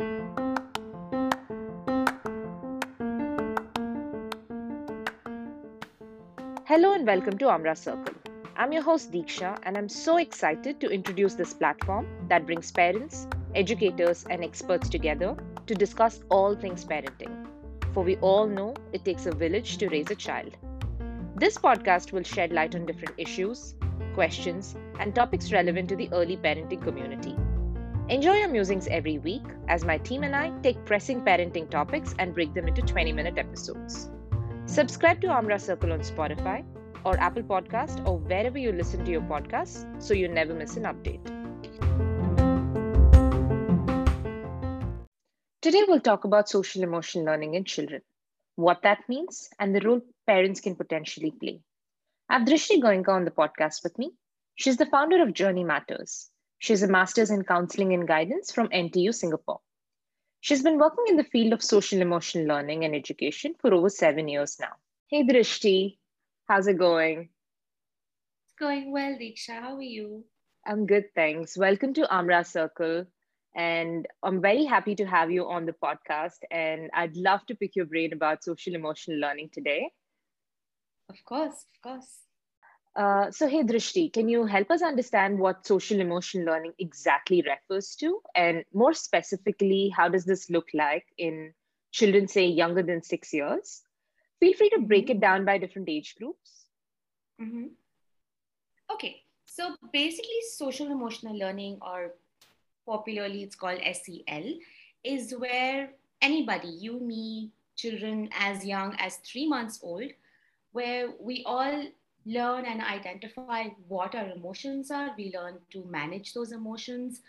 Hello and welcome to Amra Circle. I'm your host Deeksha, and I'm so excited to introduce this platform that brings parents, educators, and experts together to discuss all things parenting. For we all know it takes a village to raise a child. This podcast will shed light on different issues, questions, and topics relevant to the early parenting community. Enjoy your musings every week as my team and I take pressing parenting topics and break them into 20 minute episodes. Subscribe to Amra Circle on Spotify or Apple Podcast or wherever you listen to your podcasts so you never miss an update. Today we'll talk about social emotional learning in children, what that means, and the role parents can potentially play. I have Drishti Goenka on the podcast with me. She's the founder of Journey Matters. She's a master's in counseling and guidance from NTU Singapore. She's been working in the field of social emotional learning and education for over seven years now. Hey, Drishti, how's it going? It's going well, Deeksha. How are you? I'm good, thanks. Welcome to Amra Circle. And I'm very happy to have you on the podcast. And I'd love to pick your brain about social emotional learning today. Of course, of course. Uh, so, hey, Drishti, can you help us understand what social emotional learning exactly refers to? And more specifically, how does this look like in children, say, younger than six years? Feel free to break it down by different age groups. Mm-hmm. Okay, so basically, social emotional learning, or popularly it's called SEL, is where anybody, you, me, children as young as three months old, where we all learn and identify what our emotions are. We learn to manage those emotions.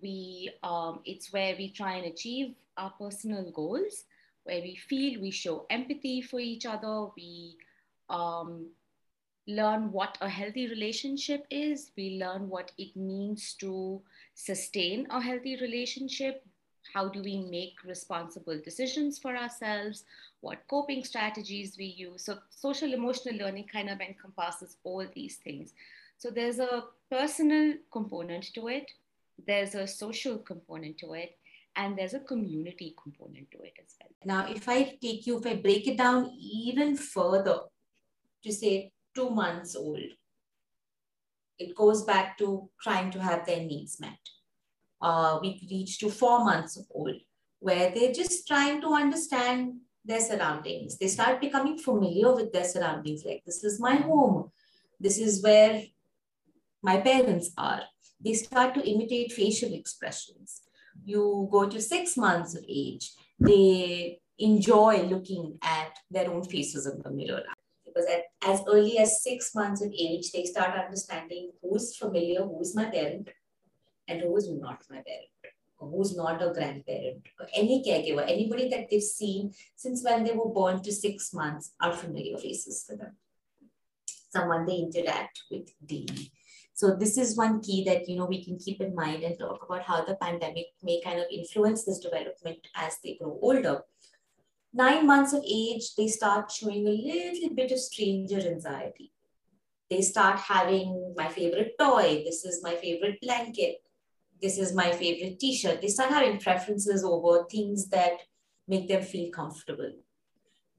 We um, it's where we try and achieve our personal goals, where we feel we show empathy for each other. We um, learn what a healthy relationship is. We learn what it means to sustain a healthy relationship. How do we make responsible decisions for ourselves? what coping strategies we use. So, social emotional learning kind of encompasses all these things. So, there's a personal component to it, there's a social component to it, and there's a community component to it as well. Now, if I take you, if I break it down even further to say two months old, it goes back to trying to have their needs met. Uh, we reach to four months old, where they're just trying to understand their surroundings. They start becoming familiar with their surroundings. Like, this is my home. This is where my parents are. They start to imitate facial expressions. You go to six months of age, they enjoy looking at their own faces in the mirror. Because at, as early as six months of age, they start understanding who's familiar, who's my parent, and who is not my parent who's not a grandparent, or any caregiver, anybody that they've seen since when they were born to six months are familiar faces for them. Someone they interact with daily. So this is one key that you know we can keep in mind and talk about how the pandemic may kind of influence this development as they grow older. Nine months of age, they start showing a little bit of stranger anxiety. They start having my favorite toy. This is my favorite blanket this is my favorite t-shirt. They start having preferences over things that make them feel comfortable.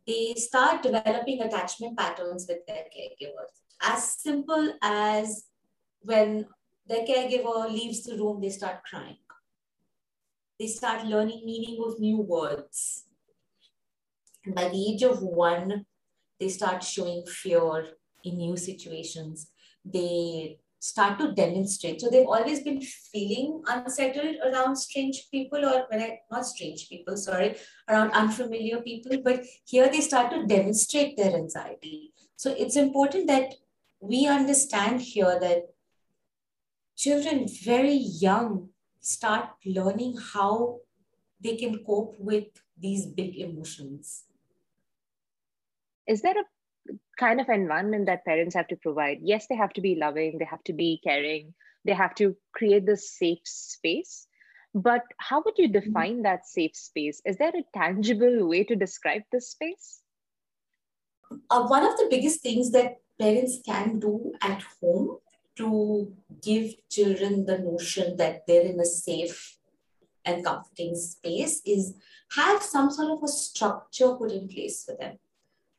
They start developing attachment patterns with their caregivers. As simple as when their caregiver leaves the room, they start crying. They start learning meaning of new words. And by the age of one, they start showing fear in new situations. They start to demonstrate. So they've always been feeling unsettled around strange people, or when I not strange people, sorry, around unfamiliar people. But here they start to demonstrate their anxiety. So it's important that we understand here that children very young start learning how they can cope with these big emotions. Is there a kind of environment that parents have to provide. Yes, they have to be loving, they have to be caring, they have to create this safe space. But how would you mm-hmm. define mm-hmm. that safe space? Is there a tangible way to describe this space? Uh, one of the biggest things that parents can do at home to give children the notion that they're in a safe and comforting space is have some sort of a structure put in place for them.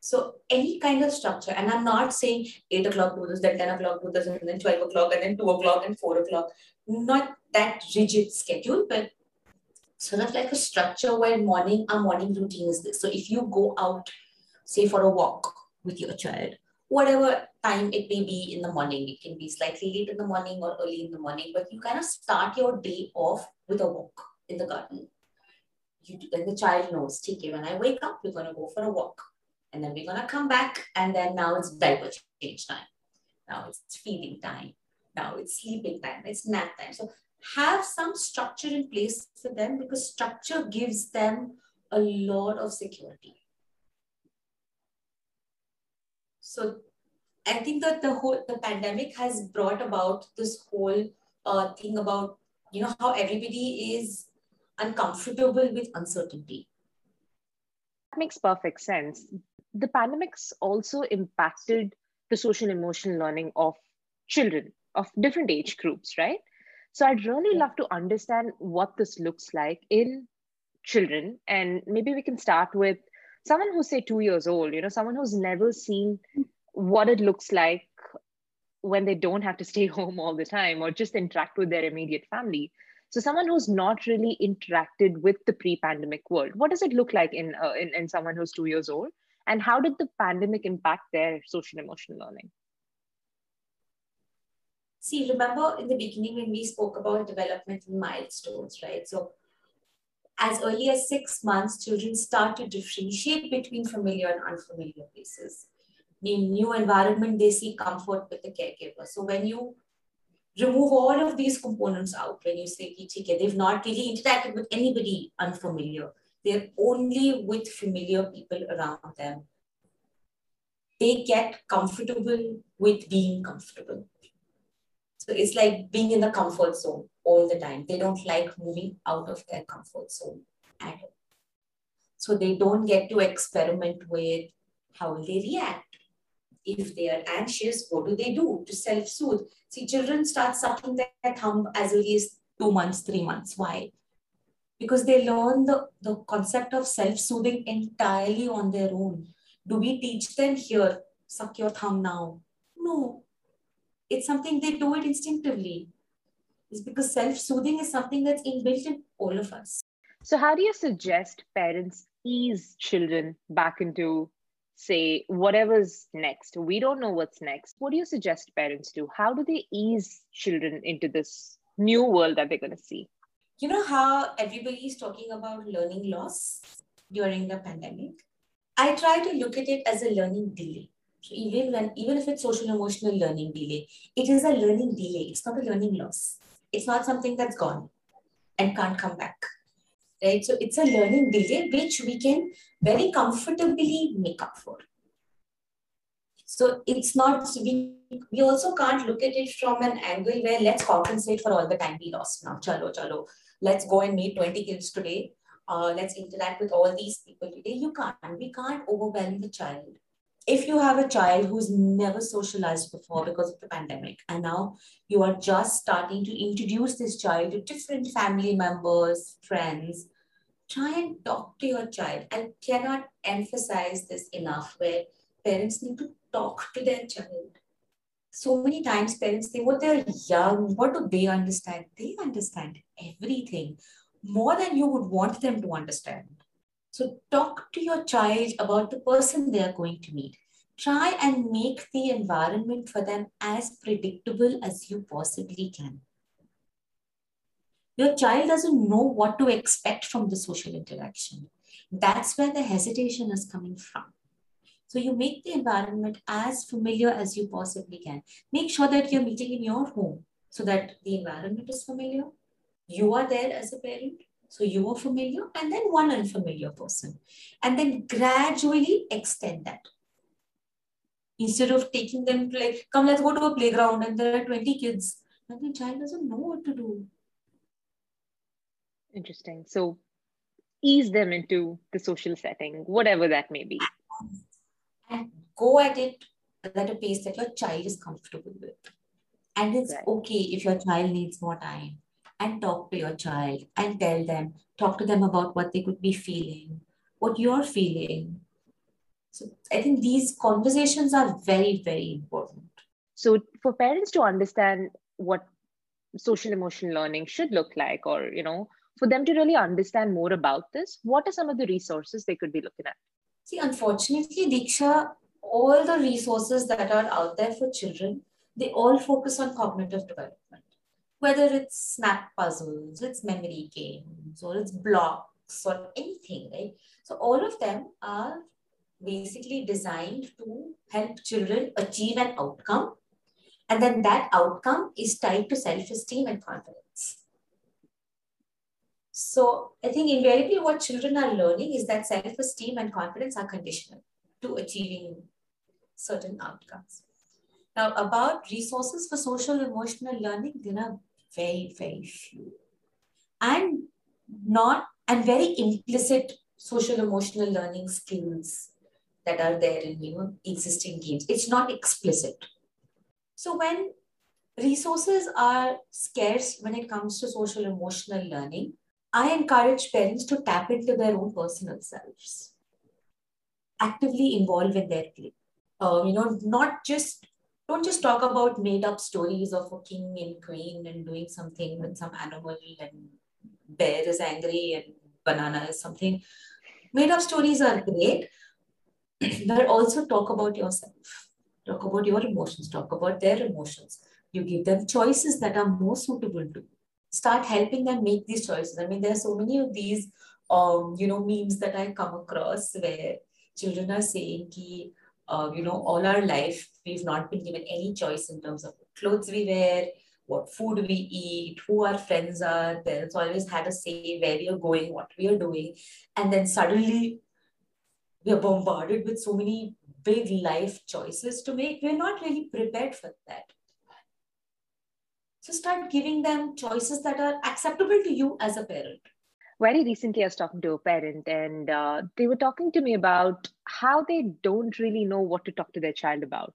So any kind of structure, and I'm not saying 8 o'clock do this, then 10 o'clock do this, and then 12 o'clock, and then 2 o'clock and 4 o'clock. Not that rigid schedule, but sort of like a structure where morning, our morning routine is this. So if you go out, say for a walk with your child, whatever time it may be in the morning, it can be slightly late in the morning or early in the morning, but you kind of start your day off with a walk in the garden. You, then the child knows, take okay, when I wake up, we're going to go for a walk. And then we're going to come back. And then now it's diaper change time. Now it's feeding time. Now it's sleeping time. It's nap time. So have some structure in place for them because structure gives them a lot of security. So I think that the whole the pandemic has brought about this whole uh, thing about you know how everybody is uncomfortable with uncertainty. That makes perfect sense. The pandemics also impacted the social emotional learning of children of different age groups, right? So I'd really love to understand what this looks like in children. And maybe we can start with someone who's, say, two years old, you know, someone who's never seen what it looks like when they don't have to stay home all the time or just interact with their immediate family. So someone who's not really interacted with the pre-pandemic world, what does it look like in, uh, in, in someone who's two years old? And how did the pandemic impact their social emotional learning? See, remember in the beginning when we spoke about developmental milestones, right? So as early as six months, children start to differentiate between familiar and unfamiliar places. In new environment, they see comfort with the caregiver. So when you remove all of these components out, when you say, okay, they've not really interacted with anybody unfamiliar, they're only with familiar people around them. They get comfortable with being comfortable. So it's like being in the comfort zone all the time. They don't like moving out of their comfort zone at all. So they don't get to experiment with how they react. If they are anxious, what do they do to self-soothe? See, children start sucking their thumb as early as two months, three months. Why? Because they learn the, the concept of self-soothing entirely on their own. Do we teach them here, suck your thumb now? No, it's something they do it instinctively. It's because self-soothing is something that's inbuilt in all of us. So how do you suggest parents ease children back into say whatever's next we don't know what's next what do you suggest parents do how do they ease children into this new world that they're going to see you know how everybody is talking about learning loss during the pandemic i try to look at it as a learning delay so even when even if it's social emotional learning delay, it is a learning delay. It's not a learning loss. It's not something that's gone and can't come back. Right? So it's a learning delay which we can very comfortably make up for. So it's not we, we also can't look at it from an angle where let's compensate for all the time we lost now. Chalo, chalo. Let's go and meet 20 kids today. Uh, let's interact with all these people today. You can't. We can't overwhelm the child if you have a child who's never socialized before because of the pandemic, and now you are just starting to introduce this child to different family members, friends, try and talk to your child. I cannot emphasize this enough where parents need to talk to their child. So many times parents think, well, they're young. What do they understand? They understand everything more than you would want them to understand. So talk to your child about the person they are going to meet. Try and make the environment for them as predictable as you possibly can. Your child doesn't know what to expect from the social interaction. That's where the hesitation is coming from. So you make the environment as familiar as you possibly can. Make sure that you're meeting in your home so that the environment is familiar. You are there as a parent so you are familiar and then one unfamiliar person. And then gradually extend that. Instead of taking them to like, come, let's go to a playground and there are 20 kids. And the child doesn't know what to do. Interesting. So ease them into the social setting, whatever that may be. And go at it at a pace that your child is comfortable with. And it's right. okay if your child needs more time and talk to your child and tell them, talk to them about what they could be feeling, what you're feeling. So I think these conversations are very, very important. So for parents to understand what social emotional learning should look like, or you know, for them to really understand more about this, what are some of the resources they could be looking at? See, unfortunately, Deeksha, all the resources that are out there for children, they all focus on cognitive development. Whether it's snap puzzles, it's memory games, or it's blocks, or anything, right? So all of them are basically designed to help children achieve an outcome. And then that outcome is tied to self-esteem and confidence. So I think invariably what children are learning is that self-esteem and confidence are conditional to achieving certain outcomes. Now about resources for social emotional learning, there are very, very few. And not and very implicit social emotional learning skills that are there in you know existing games. It's not explicit. So when resources are scarce when it comes to social emotional learning, I encourage parents to tap into their own personal selves, actively involve in their play. Uh, you know, not just don't just talk about made up stories of a king and queen and doing something with some animal and bear is angry and banana is something. Made up stories are great, but also talk about yourself. Talk about your emotions, talk about their emotions. You give them choices that are more suitable to start helping them make these choices. I mean, there are so many of these, um, you know, memes that I come across where children are saying, ki, uh, you know, all our life we've not been given any choice in terms of clothes we wear, what food we eat, who our friends are. Parents always had a say where we are going, what we are doing, and then suddenly we are bombarded with so many big life choices to make. We're not really prepared for that. So start giving them choices that are acceptable to you as a parent. Very recently, I was talking to a parent, and uh, they were talking to me about how they don't really know what to talk to their child about.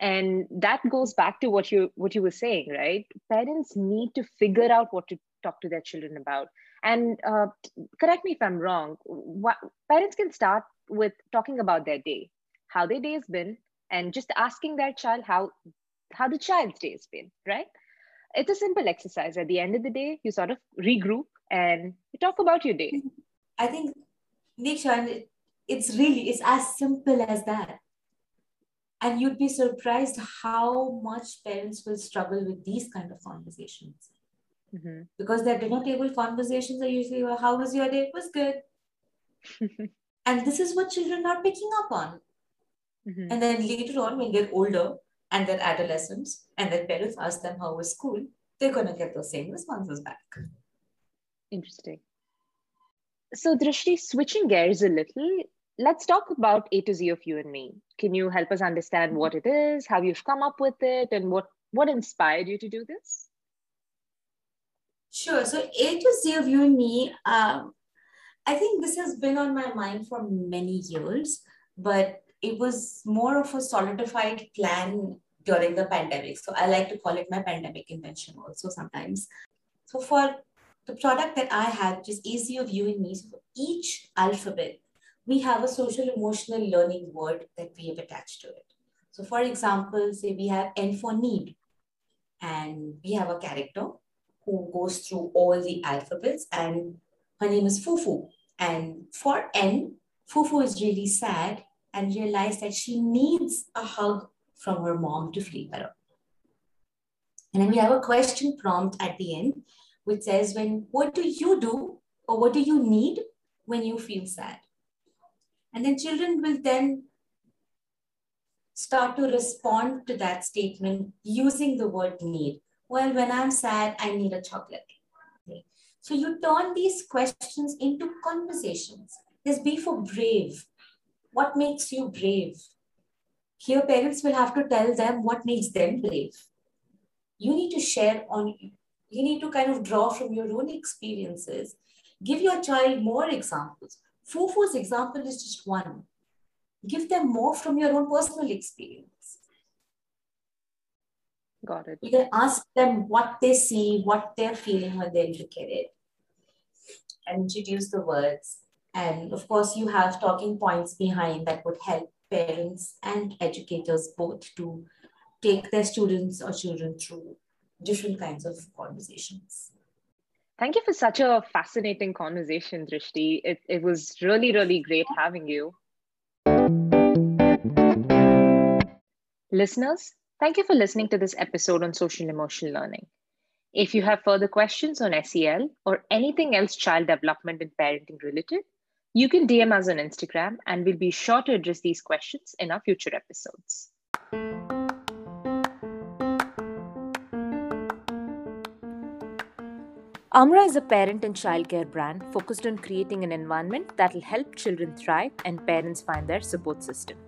And that goes back to what you what you were saying right? Parents need to figure out what to talk to their children about. And uh, correct me if i'm wrong what, parents can start with talking about their day how their day has been and just asking their child how how the child's day has been right it's a simple exercise. At the end of the day, you sort of regroup and you talk about your day. I think, Nikshan, it's really, it's as simple as that. And you'd be surprised how much parents will struggle with these kind of conversations. Mm-hmm. Because their dinner table conversations are usually, well, how was your day? It was good. and this is what children are picking up on. Mm-hmm. And then later on, when they're older, and their adolescents and their parents ask them how was school, they're going to get those same responses back. Interesting. So, Drishti, switching gears a little, let's talk about A to Z of you and me. Can you help us understand what it is, how you've come up with it, and what, what inspired you to do this? Sure. So, A to Z of you and me, um, I think this has been on my mind for many years, but it was more of a solidified plan during the pandemic. So I like to call it my pandemic invention also sometimes. So for the product that I had, which is A-Z of you and me, so for each alphabet, we have a social emotional learning word that we have attached to it. So for example, say we have N for need, and we have a character who goes through all the alphabets, and her name is Fufu. And for N, Fufu is really sad and realize that she needs a hug from her mom to feel better. And then we have a question prompt at the end, which says, when what do you do or what do you need when you feel sad? And then children will then start to respond to that statement using the word need. Well, when I'm sad, I need a chocolate. Okay. So you turn these questions into conversations. There's B for brave. What makes you brave? Here, parents will have to tell them what makes them brave. You need to share on, you need to kind of draw from your own experiences. Give your child more examples. Fufu's example is just one. Give them more from your own personal experience. Got it. You can ask them what they see, what they're feeling when they look at it, and introduce the words. And of course, you have talking points behind that would help parents and educators both to take their students or children through different kinds of conversations. Thank you for such a fascinating conversation, Drishti. It, it was really, really great having you. Listeners, thank you for listening to this episode on social emotional learning. If you have further questions on SEL or anything else child development and parenting related, you can DM us on Instagram and we'll be sure to address these questions in our future episodes. Amra is a parent and childcare brand focused on creating an environment that will help children thrive and parents find their support system.